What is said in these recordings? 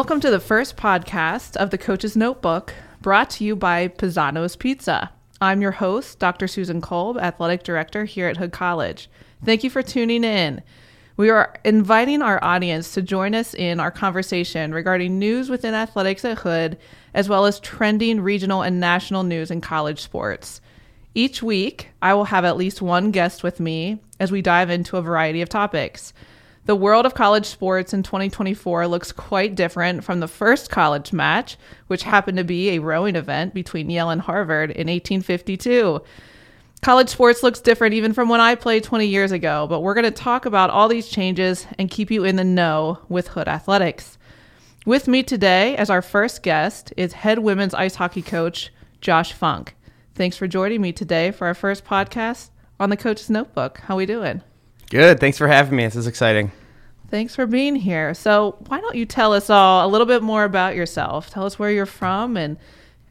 Welcome to the first podcast of the Coach's Notebook, brought to you by Paisanos Pizza. I'm your host, Dr. Susan Kolb, Athletic Director here at Hood College. Thank you for tuning in. We are inviting our audience to join us in our conversation regarding news within athletics at Hood, as well as trending regional and national news in college sports. Each week, I will have at least one guest with me as we dive into a variety of topics. The world of college sports in 2024 looks quite different from the first college match, which happened to be a rowing event between Yale and Harvard in 1852. College sports looks different even from when I played 20 years ago, but we're going to talk about all these changes and keep you in the know with Hood Athletics. With me today as our first guest is head women's ice hockey coach Josh Funk. Thanks for joining me today for our first podcast on the Coach's Notebook. How we doing? Good. Thanks for having me. This is exciting. Thanks for being here. So, why don't you tell us all a little bit more about yourself? Tell us where you're from and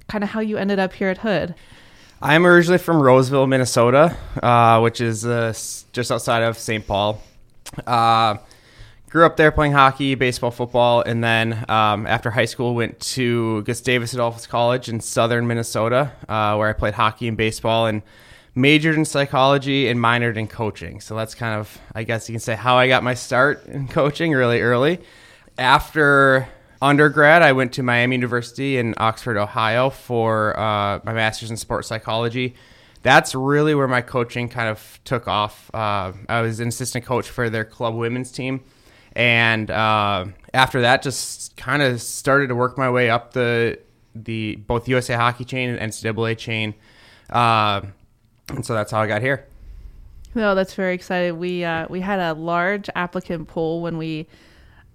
kind of how you ended up here at Hood. I'm originally from Roseville, Minnesota, uh, which is uh, just outside of St. Paul. Uh, grew up there playing hockey, baseball, football, and then um, after high school went to Gustavus Adolphus College in southern Minnesota, uh, where I played hockey and baseball and majored in psychology and minored in coaching. So that's kind of, I guess you can say, how I got my start in coaching really early. After undergrad, I went to Miami University in Oxford, Ohio for uh, my master's in sports psychology that's really where my coaching kind of took off. Uh, I was an assistant coach for their club women's team and uh, after that, just kind of started to work my way up the the both USA Hockey chain and NCAA chain, uh, and so that's how I got here. No, that's very exciting. We uh, we had a large applicant pool when we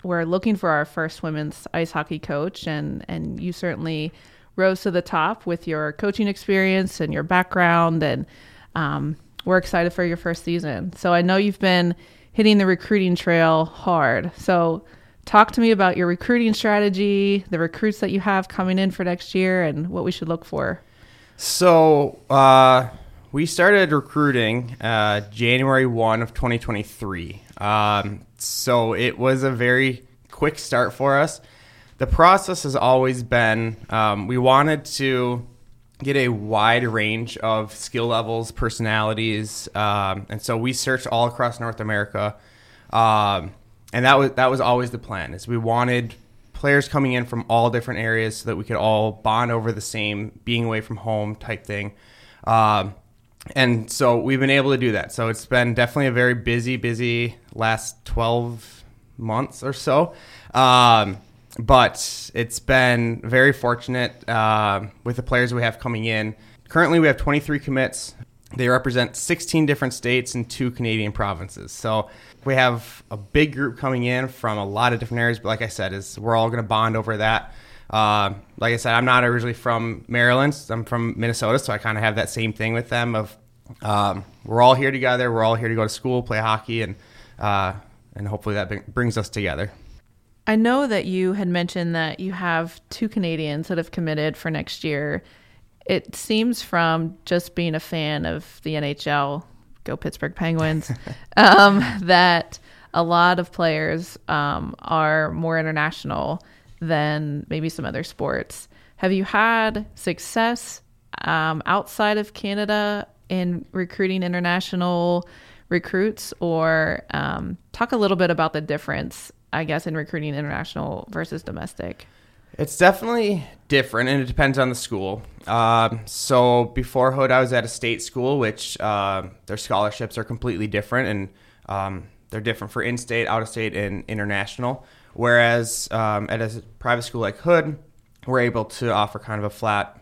were looking for our first women's ice hockey coach, and and you certainly rose to the top with your coaching experience and your background, and um, we're excited for your first season. So I know you've been hitting the recruiting trail hard. So, talk to me about your recruiting strategy, the recruits that you have coming in for next year, and what we should look for. So, uh, we started recruiting uh, January 1 of 2023. Um, so, it was a very quick start for us. The process has always been um, we wanted to get a wide range of skill levels, personalities, um, and so we searched all across North America, um, and that was that was always the plan. Is we wanted players coming in from all different areas so that we could all bond over the same being away from home type thing. Um, and so we've been able to do that. So it's been definitely a very busy, busy last 12 months or so. Um, but it's been very fortunate uh, with the players we have coming in. Currently, we have 23 commits. They represent 16 different states and two Canadian provinces. So we have a big group coming in from a lot of different areas. But like I said, is we're all going to bond over that. Uh, like I said, I'm not originally from Maryland. I'm from Minnesota, so I kind of have that same thing with them. Of um, we're all here together. We're all here to go to school, play hockey, and uh, and hopefully that brings us together. I know that you had mentioned that you have two Canadians that have committed for next year. It seems from just being a fan of the NHL, go Pittsburgh Penguins, um, that a lot of players um, are more international than maybe some other sports. Have you had success um, outside of Canada in recruiting international recruits, or um, talk a little bit about the difference I guess, in recruiting international versus domestic? It's definitely different, and it depends on the school. Um, so before Hood, I was at a state school, which uh, their scholarships are completely different, and um, they're different for in-state, out-of-state, and international. Whereas um, at a private school like Hood, we're able to offer kind of a flat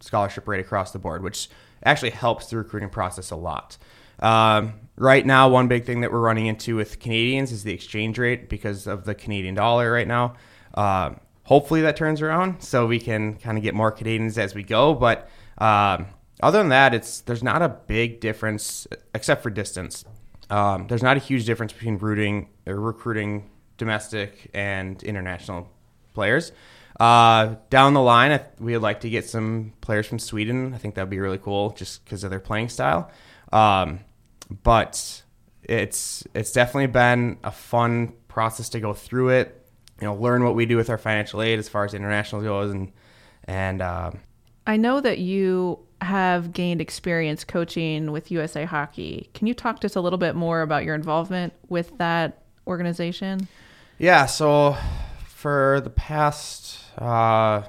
scholarship rate across the board, which actually helps the recruiting process a lot. Um, right now, one big thing that we're running into with Canadians is the exchange rate because of the Canadian dollar right now. Uh, hopefully that turns around so we can kind of get more Canadians as we go. But um, other than that, it's there's not a big difference except for distance. Um, there's not a huge difference between rooting or recruiting domestic and international players. Uh, down the line, we'd like to get some players from Sweden. I think that'd be really cool just because of their playing style. Um, but it's it's definitely been a fun process to go through it. you know, learn what we do with our financial aid as far as international goes, and and um, I know that you have gained experience coaching with USA Hockey. Can you talk to us a little bit more about your involvement with that organization? Yeah, so for the past uh,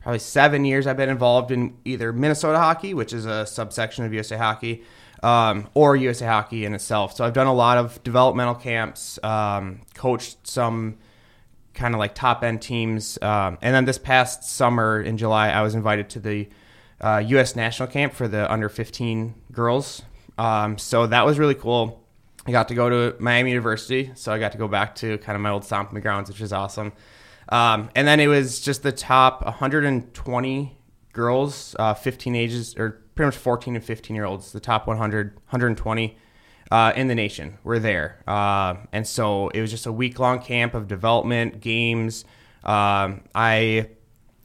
probably seven years, I've been involved in either Minnesota Hockey, which is a subsection of USA Hockey, um, or USA Hockey in itself. So I've done a lot of developmental camps, um, coached some kind of like top end teams, um, and then this past summer in July, I was invited to the uh, U.S. national camp for the under 15 girls. Um, so that was really cool. I got to go to Miami University, so I got to go back to kind of my old stomping grounds, which is awesome. Um, and then it was just the top 120 girls, uh, 15 ages, or pretty much 14 and 15 year olds, the top 100, 120 uh, in the nation were there. Uh, and so it was just a week long camp of development, games. Um, I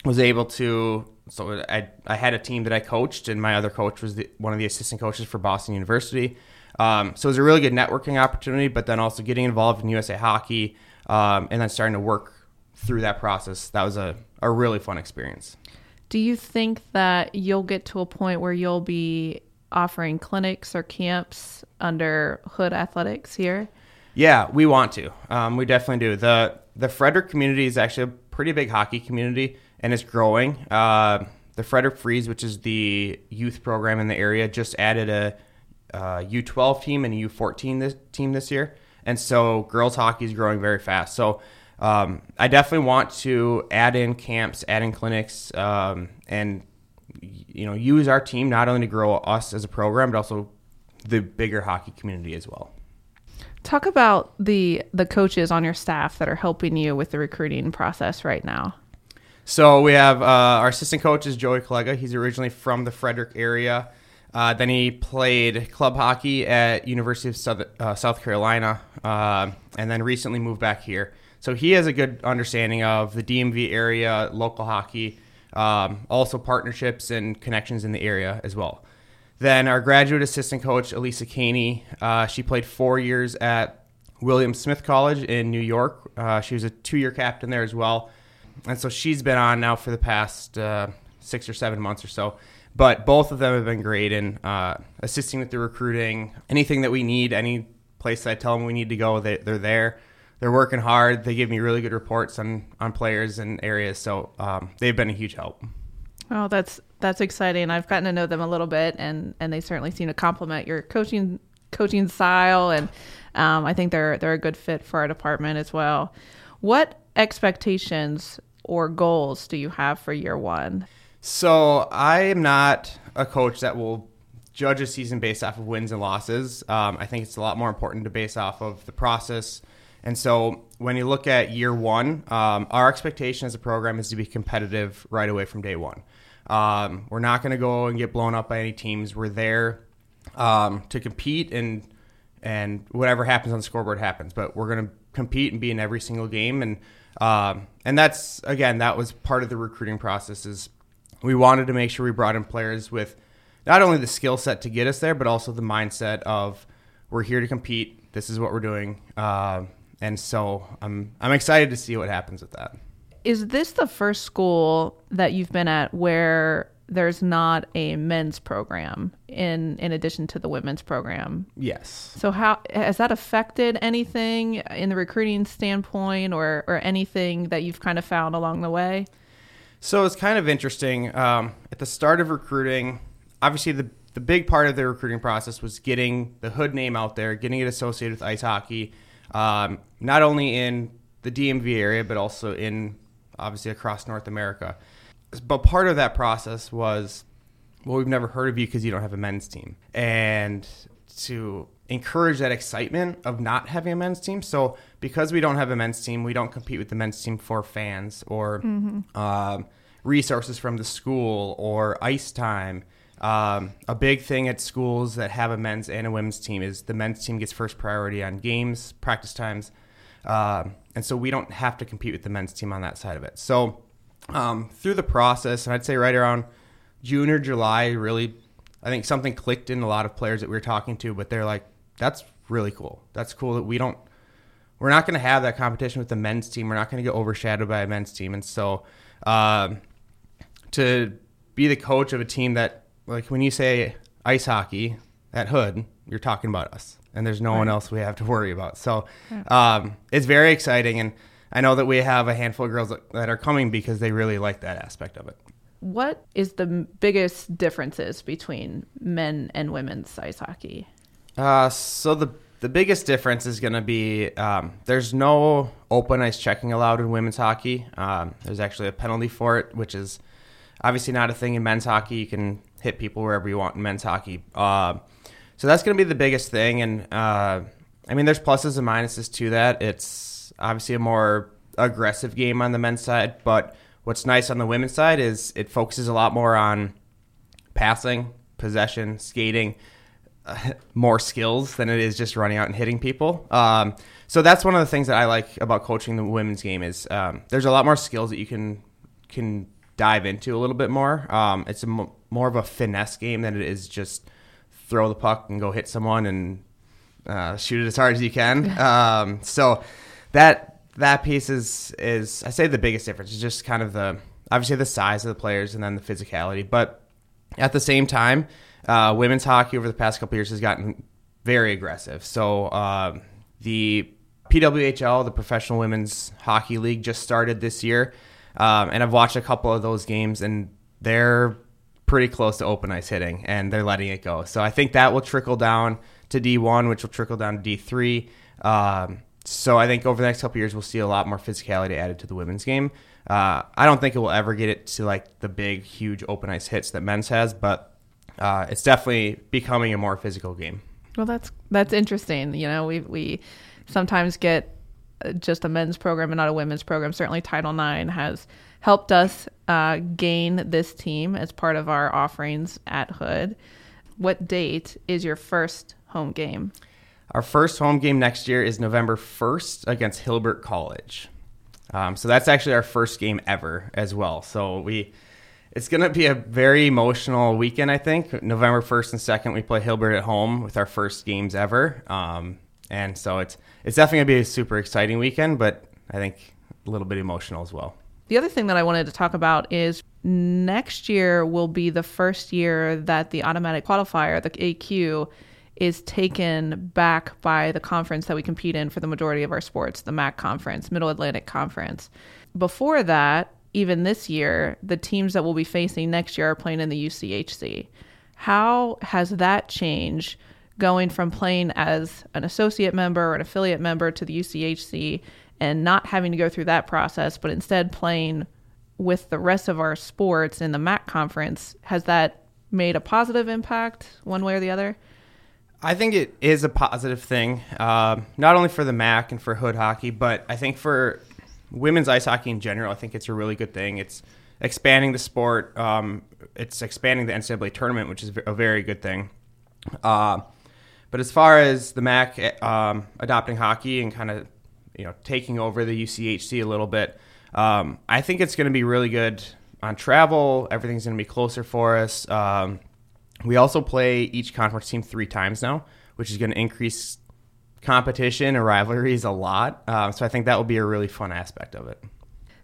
was able to, so I, I had a team that I coached, and my other coach was the, one of the assistant coaches for Boston University. Um, so it was a really good networking opportunity, but then also getting involved in USA Hockey um, and then starting to work through that process. That was a, a really fun experience. Do you think that you'll get to a point where you'll be offering clinics or camps under Hood Athletics here? Yeah, we want to. Um, we definitely do. the The Frederick community is actually a pretty big hockey community, and it's growing. Uh, the Frederick Freeze, which is the youth program in the area, just added a uh, U12 team and a U14 this, team this year, and so girls hockey is growing very fast. So um, I definitely want to add in camps, add in clinics, um, and you know use our team not only to grow us as a program, but also the bigger hockey community as well. Talk about the the coaches on your staff that are helping you with the recruiting process right now. So we have uh, our assistant coach is Joey Collega. He's originally from the Frederick area. Uh, then he played club hockey at University of South, uh, South Carolina, uh, and then recently moved back here. So he has a good understanding of the DMV area, local hockey, um, also partnerships and connections in the area as well. Then our graduate assistant coach, Elisa Caney, uh, she played four years at William Smith College in New York. Uh, she was a two-year captain there as well, and so she's been on now for the past six or seven months or so but both of them have been great in uh, assisting with the recruiting. Anything that we need, any place that I tell them we need to go, they, they're there. They're working hard. They give me really good reports on, on players and areas. So um, they've been a huge help. Oh, that's that's exciting. I've gotten to know them a little bit, and, and they certainly seem to complement your coaching coaching style, and um, I think they're they're a good fit for our department as well. What expectations or goals do you have for year one? So I am not a coach that will judge a season based off of wins and losses. Um, I think it's a lot more important to base off of the process. And so when you look at year one, um, our expectation as a program is to be competitive right away from day one. Um, we're not going to go and get blown up by any teams. We're there um, to compete and and whatever happens on the scoreboard happens. But we're going to compete and be in every single game. And um, and that's again that was part of the recruiting process is we wanted to make sure we brought in players with not only the skill set to get us there, but also the mindset of we're here to compete. This is what we're doing, uh, and so I'm I'm excited to see what happens with that. Is this the first school that you've been at where there's not a men's program in in addition to the women's program? Yes. So how has that affected anything in the recruiting standpoint, or or anything that you've kind of found along the way? So it's kind of interesting. Um, at the start of recruiting, obviously the the big part of the recruiting process was getting the Hood name out there, getting it associated with ice hockey, um, not only in the DMV area but also in obviously across North America. But part of that process was, well, we've never heard of you because you don't have a men's team, and to encourage that excitement of not having a men's team. So because we don't have a men's team, we don't compete with the men's team for fans or mm-hmm. um, resources from the school or ice time. Um, a big thing at schools that have a men's and a women's team is the men's team gets first priority on games, practice times, um, and so we don't have to compete with the men's team on that side of it. So um, through the process, and I'd say right around June or July, really, I think something clicked in a lot of players that we were talking to, but they're like, that's really cool. That's cool that we don't we're not going to have that competition with the men's team. We're not going to get overshadowed by a men's team, and so um, to be the coach of a team that, like, when you say ice hockey at Hood, you're talking about us, and there's no right. one else we have to worry about. So um, it's very exciting, and I know that we have a handful of girls that are coming because they really like that aspect of it. What is the biggest differences between men and women's ice hockey? Uh, so the the biggest difference is going to be um, there's no open ice checking allowed in women's hockey. Um, there's actually a penalty for it, which is obviously not a thing in men's hockey. You can hit people wherever you want in men's hockey. Uh, so that's going to be the biggest thing. And uh, I mean, there's pluses and minuses to that. It's obviously a more aggressive game on the men's side, but what's nice on the women's side is it focuses a lot more on passing, possession, skating more skills than it is just running out and hitting people. Um, so that's one of the things that I like about coaching the women's game is um, there's a lot more skills that you can can dive into a little bit more. Um, it's more of a finesse game than it is just throw the puck and go hit someone and uh, shoot it as hard as you can. Um, so that that piece is is I say the biggest difference is just kind of the obviously the size of the players and then the physicality, but at the same time uh, women's hockey over the past couple years has gotten very aggressive. So uh, the PWHL, the Professional Women's Hockey League, just started this year, um, and I've watched a couple of those games, and they're pretty close to open ice hitting, and they're letting it go. So I think that will trickle down to D1, which will trickle down to D3. Um, so I think over the next couple years, we'll see a lot more physicality added to the women's game. Uh, I don't think it will ever get it to like the big, huge open ice hits that men's has, but uh, it's definitely becoming a more physical game. Well, that's that's interesting. You know, we we sometimes get just a men's program and not a women's program. Certainly, Title IX has helped us uh, gain this team as part of our offerings at Hood. What date is your first home game? Our first home game next year is November 1st against Hilbert College. Um, so that's actually our first game ever as well. So we it's going to be a very emotional weekend, I think. November 1st and 2nd, we play Hilbert at home with our first games ever. Um, and so it's, it's definitely to be a super exciting weekend, but I think a little bit emotional as well. The other thing that I wanted to talk about is next year will be the first year that the automatic qualifier, the AQ, is taken back by the conference that we compete in for the majority of our sports, the MAC conference, Middle Atlantic Conference. Before that, even this year, the teams that we'll be facing next year are playing in the UCHC. How has that changed going from playing as an associate member or an affiliate member to the UCHC and not having to go through that process, but instead playing with the rest of our sports in the MAC conference? Has that made a positive impact one way or the other? I think it is a positive thing, uh, not only for the MAC and for Hood hockey, but I think for women's ice hockey in general, I think it's a really good thing. It's expanding the sport. Um, it's expanding the NCAA tournament, which is a very good thing. Uh, but as far as the MAC um, adopting hockey and kind of you know taking over the UCHC a little bit, um, I think it's going to be really good on travel. Everything's going to be closer for us. Um, we also play each conference team three times now, which is going to increase competition and rivalries a lot. Um, so I think that will be a really fun aspect of it.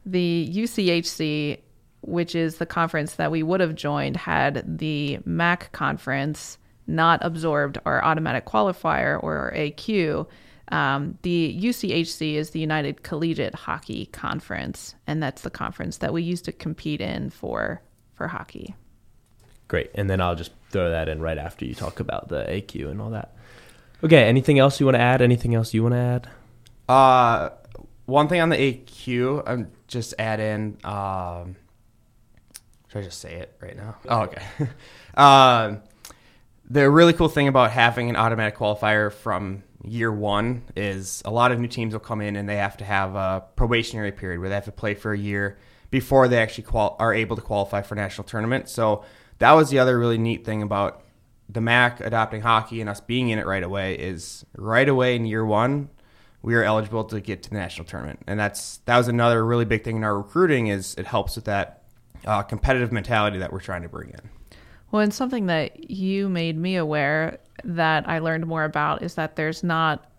The UCHC, which is the conference that we would have joined had the MAC conference not absorbed our automatic qualifier or our AQ. Um, the UCHC is the United Collegiate Hockey Conference, and that's the conference that we used to compete in for for hockey. Great, and then I'll just throw that in right after you talk about the AQ and all that. Okay. Anything else you want to add? Anything else you want to add? Uh, one thing on the AQ, I'm just add in. Um, should I just say it right now? Oh, okay. um, the really cool thing about having an automatic qualifier from year one is a lot of new teams will come in and they have to have a probationary period where they have to play for a year before they actually qual- are able to qualify for national tournament. So that was the other really neat thing about the MAC adopting hockey and us being in it right away is right away in year one, we are eligible to get to the national tournament, and that's that was another really big thing in our recruiting is it helps with that uh, competitive mentality that we're trying to bring in. Well, and something that you made me aware that I learned more about is that there's not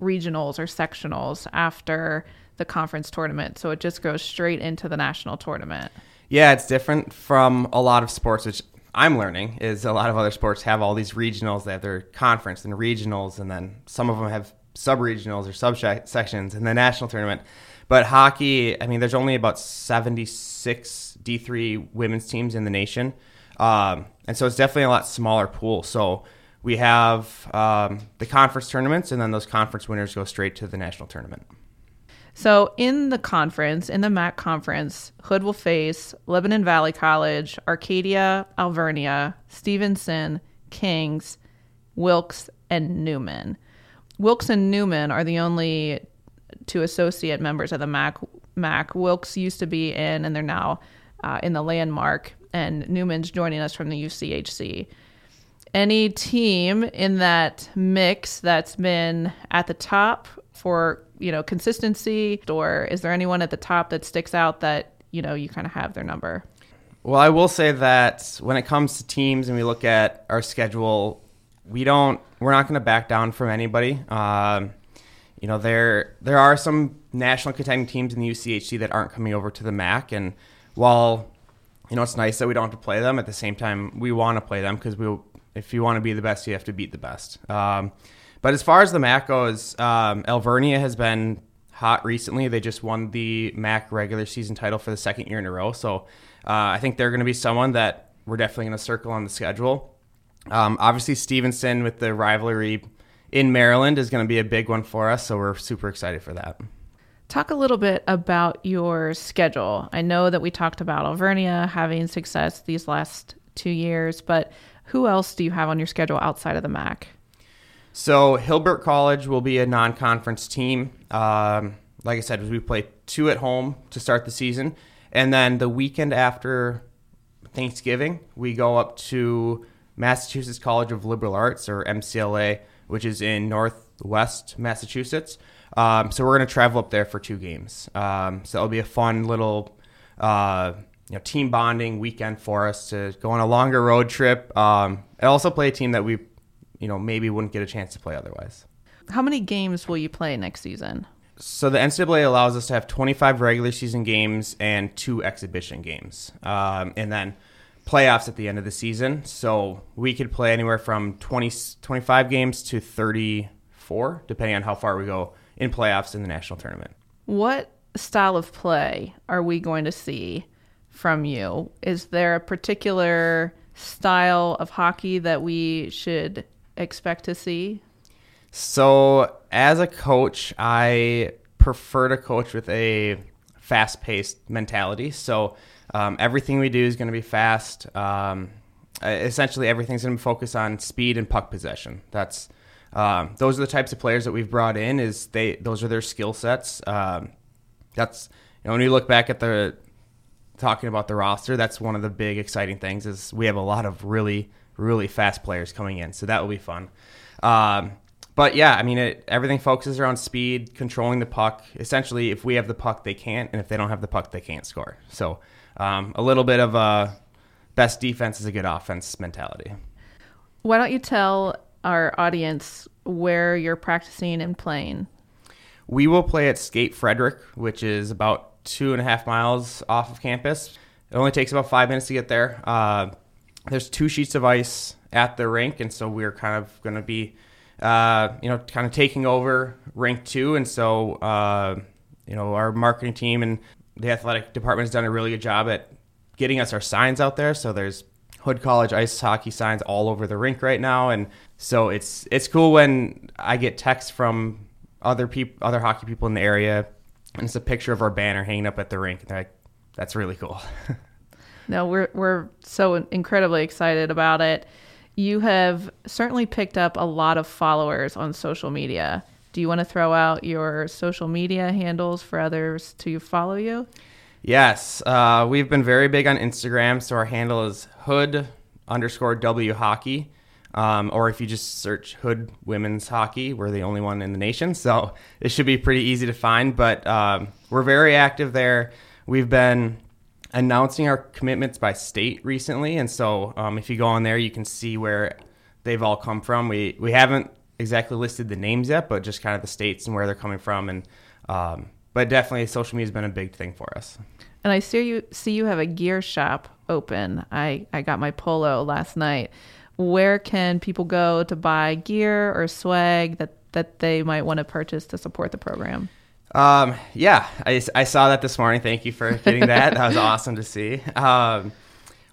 regionals or sectionals after the conference tournament. So it just goes straight into the national tournament. Yeah, it's different from a lot of sports, which I'm learning is a lot of other sports have all these regionals. Have their conference and regionals, and then some of them have sub regionals or sub sections in the national tournament. But hockey, I mean, there's only about 76 D3 women's teams in the nation. Um, and so it's definitely a lot smaller pool. So we have um, the conference tournaments, and then those conference winners go straight to the national tournament. So in the conference, in the MAC conference, Hood will face Lebanon Valley College, Arcadia, Alvernia, Stevenson, Kings, Wilkes, and Neumann. Wilkes and Neumann are the only two associate members of the MAC. MAC Wilkes used to be in, and they're now uh, in the landmark. And Neumann's joining us from the UCHC. Any team in that mix that's been at the top for you know consistency, or is there anyone at the top that sticks out that you know you kind of have their number? Well, I will say that when it comes to teams and we look at our schedule, we don't we're not going to back down from anybody. Um, you know, there there are some national contending teams in the UCHC that aren't coming over to the MAC, and while you know it's nice that we don't have to play them, at the same time we want to play them because we if you want to be the best, you have to beat the best. Um, but as far as the MAC goes, um, Alvernia has been hot recently. They just won the MAC regular season title for the second year in a row, so uh, I think they're going to be someone that we're definitely going to circle on the schedule. Um, obviously, Stevenson with the rivalry in Maryland is going to be a big one for us. So we're super excited for that. Talk a little bit about your schedule. I know that we talked about Alvernia having success these last two years, but who else do you have on your schedule outside of the MAC? So Hilbert College will be a non-conference team. Um, like I said, we play two at home to start the season, and then the weekend after Thanksgiving, we go up to Massachusetts College of Liberal Arts or MCLA which is in northwest Massachusetts. Um, so we're going to travel up there for two games. Um, so it'll be a fun little uh, you know, team bonding weekend for us to go on a longer road trip um, and also play a team that we you know maybe wouldn't get a chance to play otherwise. How many games will you play next season? So the NCAA allows us to have 25 regular season games and two exhibition games, um, and then playoffs at the end of the season. So we could play anywhere from 20, 25 games to 34, depending on how far we go in playoffs in the national tournament. What style of play are we going to see from you? Is there a particular style of hockey that we should expect to see? So, as a coach, I prefer to coach with a fast paced mentality. So, um, everything we do is going to be fast. Um, essentially, everything's going to focus on speed and puck possession. That's um, those are the types of players that we've brought in. Is they those are their skill sets. Um, that's you know, when you look back at the talking about the roster, that's one of the big exciting things is we have a lot of really really fast players coming in, so that will be fun. Um, but yeah, I mean, it, everything focuses around speed, controlling the puck. Essentially, if we have the puck, they can't, and if they don't have the puck, they can't score. So um, a little bit of a best defense is a good offense mentality. Why don't you tell our audience where you're practicing and playing? We will play at Skate Frederick, which is about two and a half miles off of campus. It only takes about five minutes to get there. Uh, there's two sheets of ice at the rink, and so we're kind of going to be, uh, you know, kind of taking over rink two. And so, uh, you know, our marketing team and the athletic department has done a really good job at getting us our signs out there. So there's Hood College ice hockey signs all over the rink right now, and so it's it's cool when I get texts from other people, other hockey people in the area, and it's a picture of our banner hanging up at the rink. And they're like, "That's really cool." no, we're we're so incredibly excited about it. You have certainly picked up a lot of followers on social media. Do you want to throw out your social media handles for others to follow you? Yes, uh, we've been very big on Instagram. So our handle is hood underscore W hockey. Um, or if you just search Hood Women's Hockey, we're the only one in the nation. So it should be pretty easy to find. But um, we're very active there. We've been announcing our commitments by state recently. And so um, if you go on there, you can see where they've all come from. We, we haven't exactly listed the names yet, but just kind of the states and where they're coming from. And um, but definitely, social media has been a big thing for us. And I see you see you have a gear shop open. I I got my polo last night. Where can people go to buy gear or swag that that they might want to purchase to support the program? Um, yeah, I, I saw that this morning. Thank you for getting that. that was awesome to see. Um,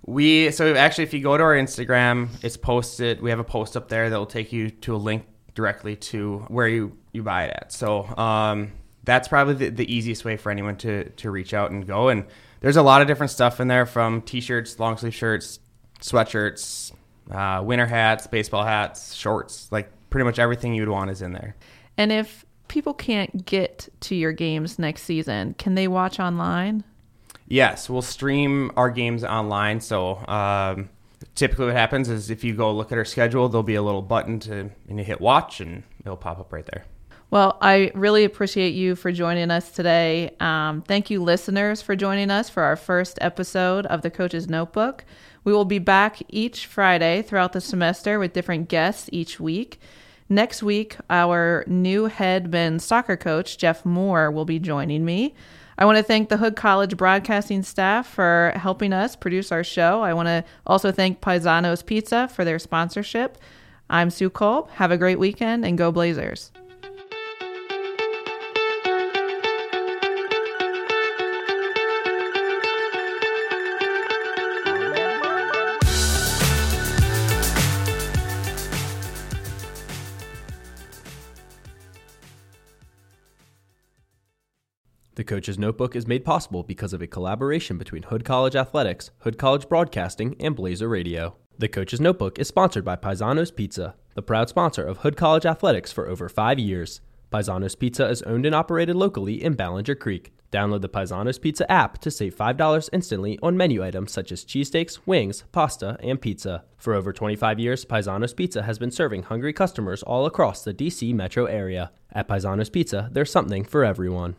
we so actually, if you go to our Instagram, it's posted. We have a post up there that will take you to a link directly to where you you buy it at. So um, that's probably the, the easiest way for anyone to to reach out and go. And there's a lot of different stuff in there, from t-shirts, long sleeve shirts, sweatshirts, uh, winter hats, baseball hats, shorts. Like pretty much everything you'd want is in there. And if people can't get to your games next season, can they watch online? Yes, we'll stream our games online. So um, typically, what happens is if you go look at our schedule, there'll be a little button to and you hit watch, and it'll pop up right there. Well, I really appreciate you for joining us today. Um, thank you, listeners, for joining us for our first episode of the Coach's Notebook. We will be back each Friday throughout the semester with different guests each week. Next week, our new head men's soccer coach, Jeff Moore, will be joining me. I want to thank the Hood College broadcasting staff for helping us produce our show. I want to also thank Paisanos Pizza for their sponsorship. I'm Sue Kolb. Have a great weekend and go Blazers. Coach's Notebook is made possible because of a collaboration between Hood College Athletics, Hood College Broadcasting, and Blazer Radio. The Coach's Notebook is sponsored by Paisanos Pizza, the proud sponsor of Hood College Athletics for over five years. Paisanos Pizza is owned and operated locally in Ballenger Creek. Download the Paisanos Pizza app to save $5 instantly on menu items such as cheesesteaks, wings, pasta, and pizza. For over 25 years, Paisanos Pizza has been serving hungry customers all across the DC metro area. At Paisanos Pizza, there's something for everyone.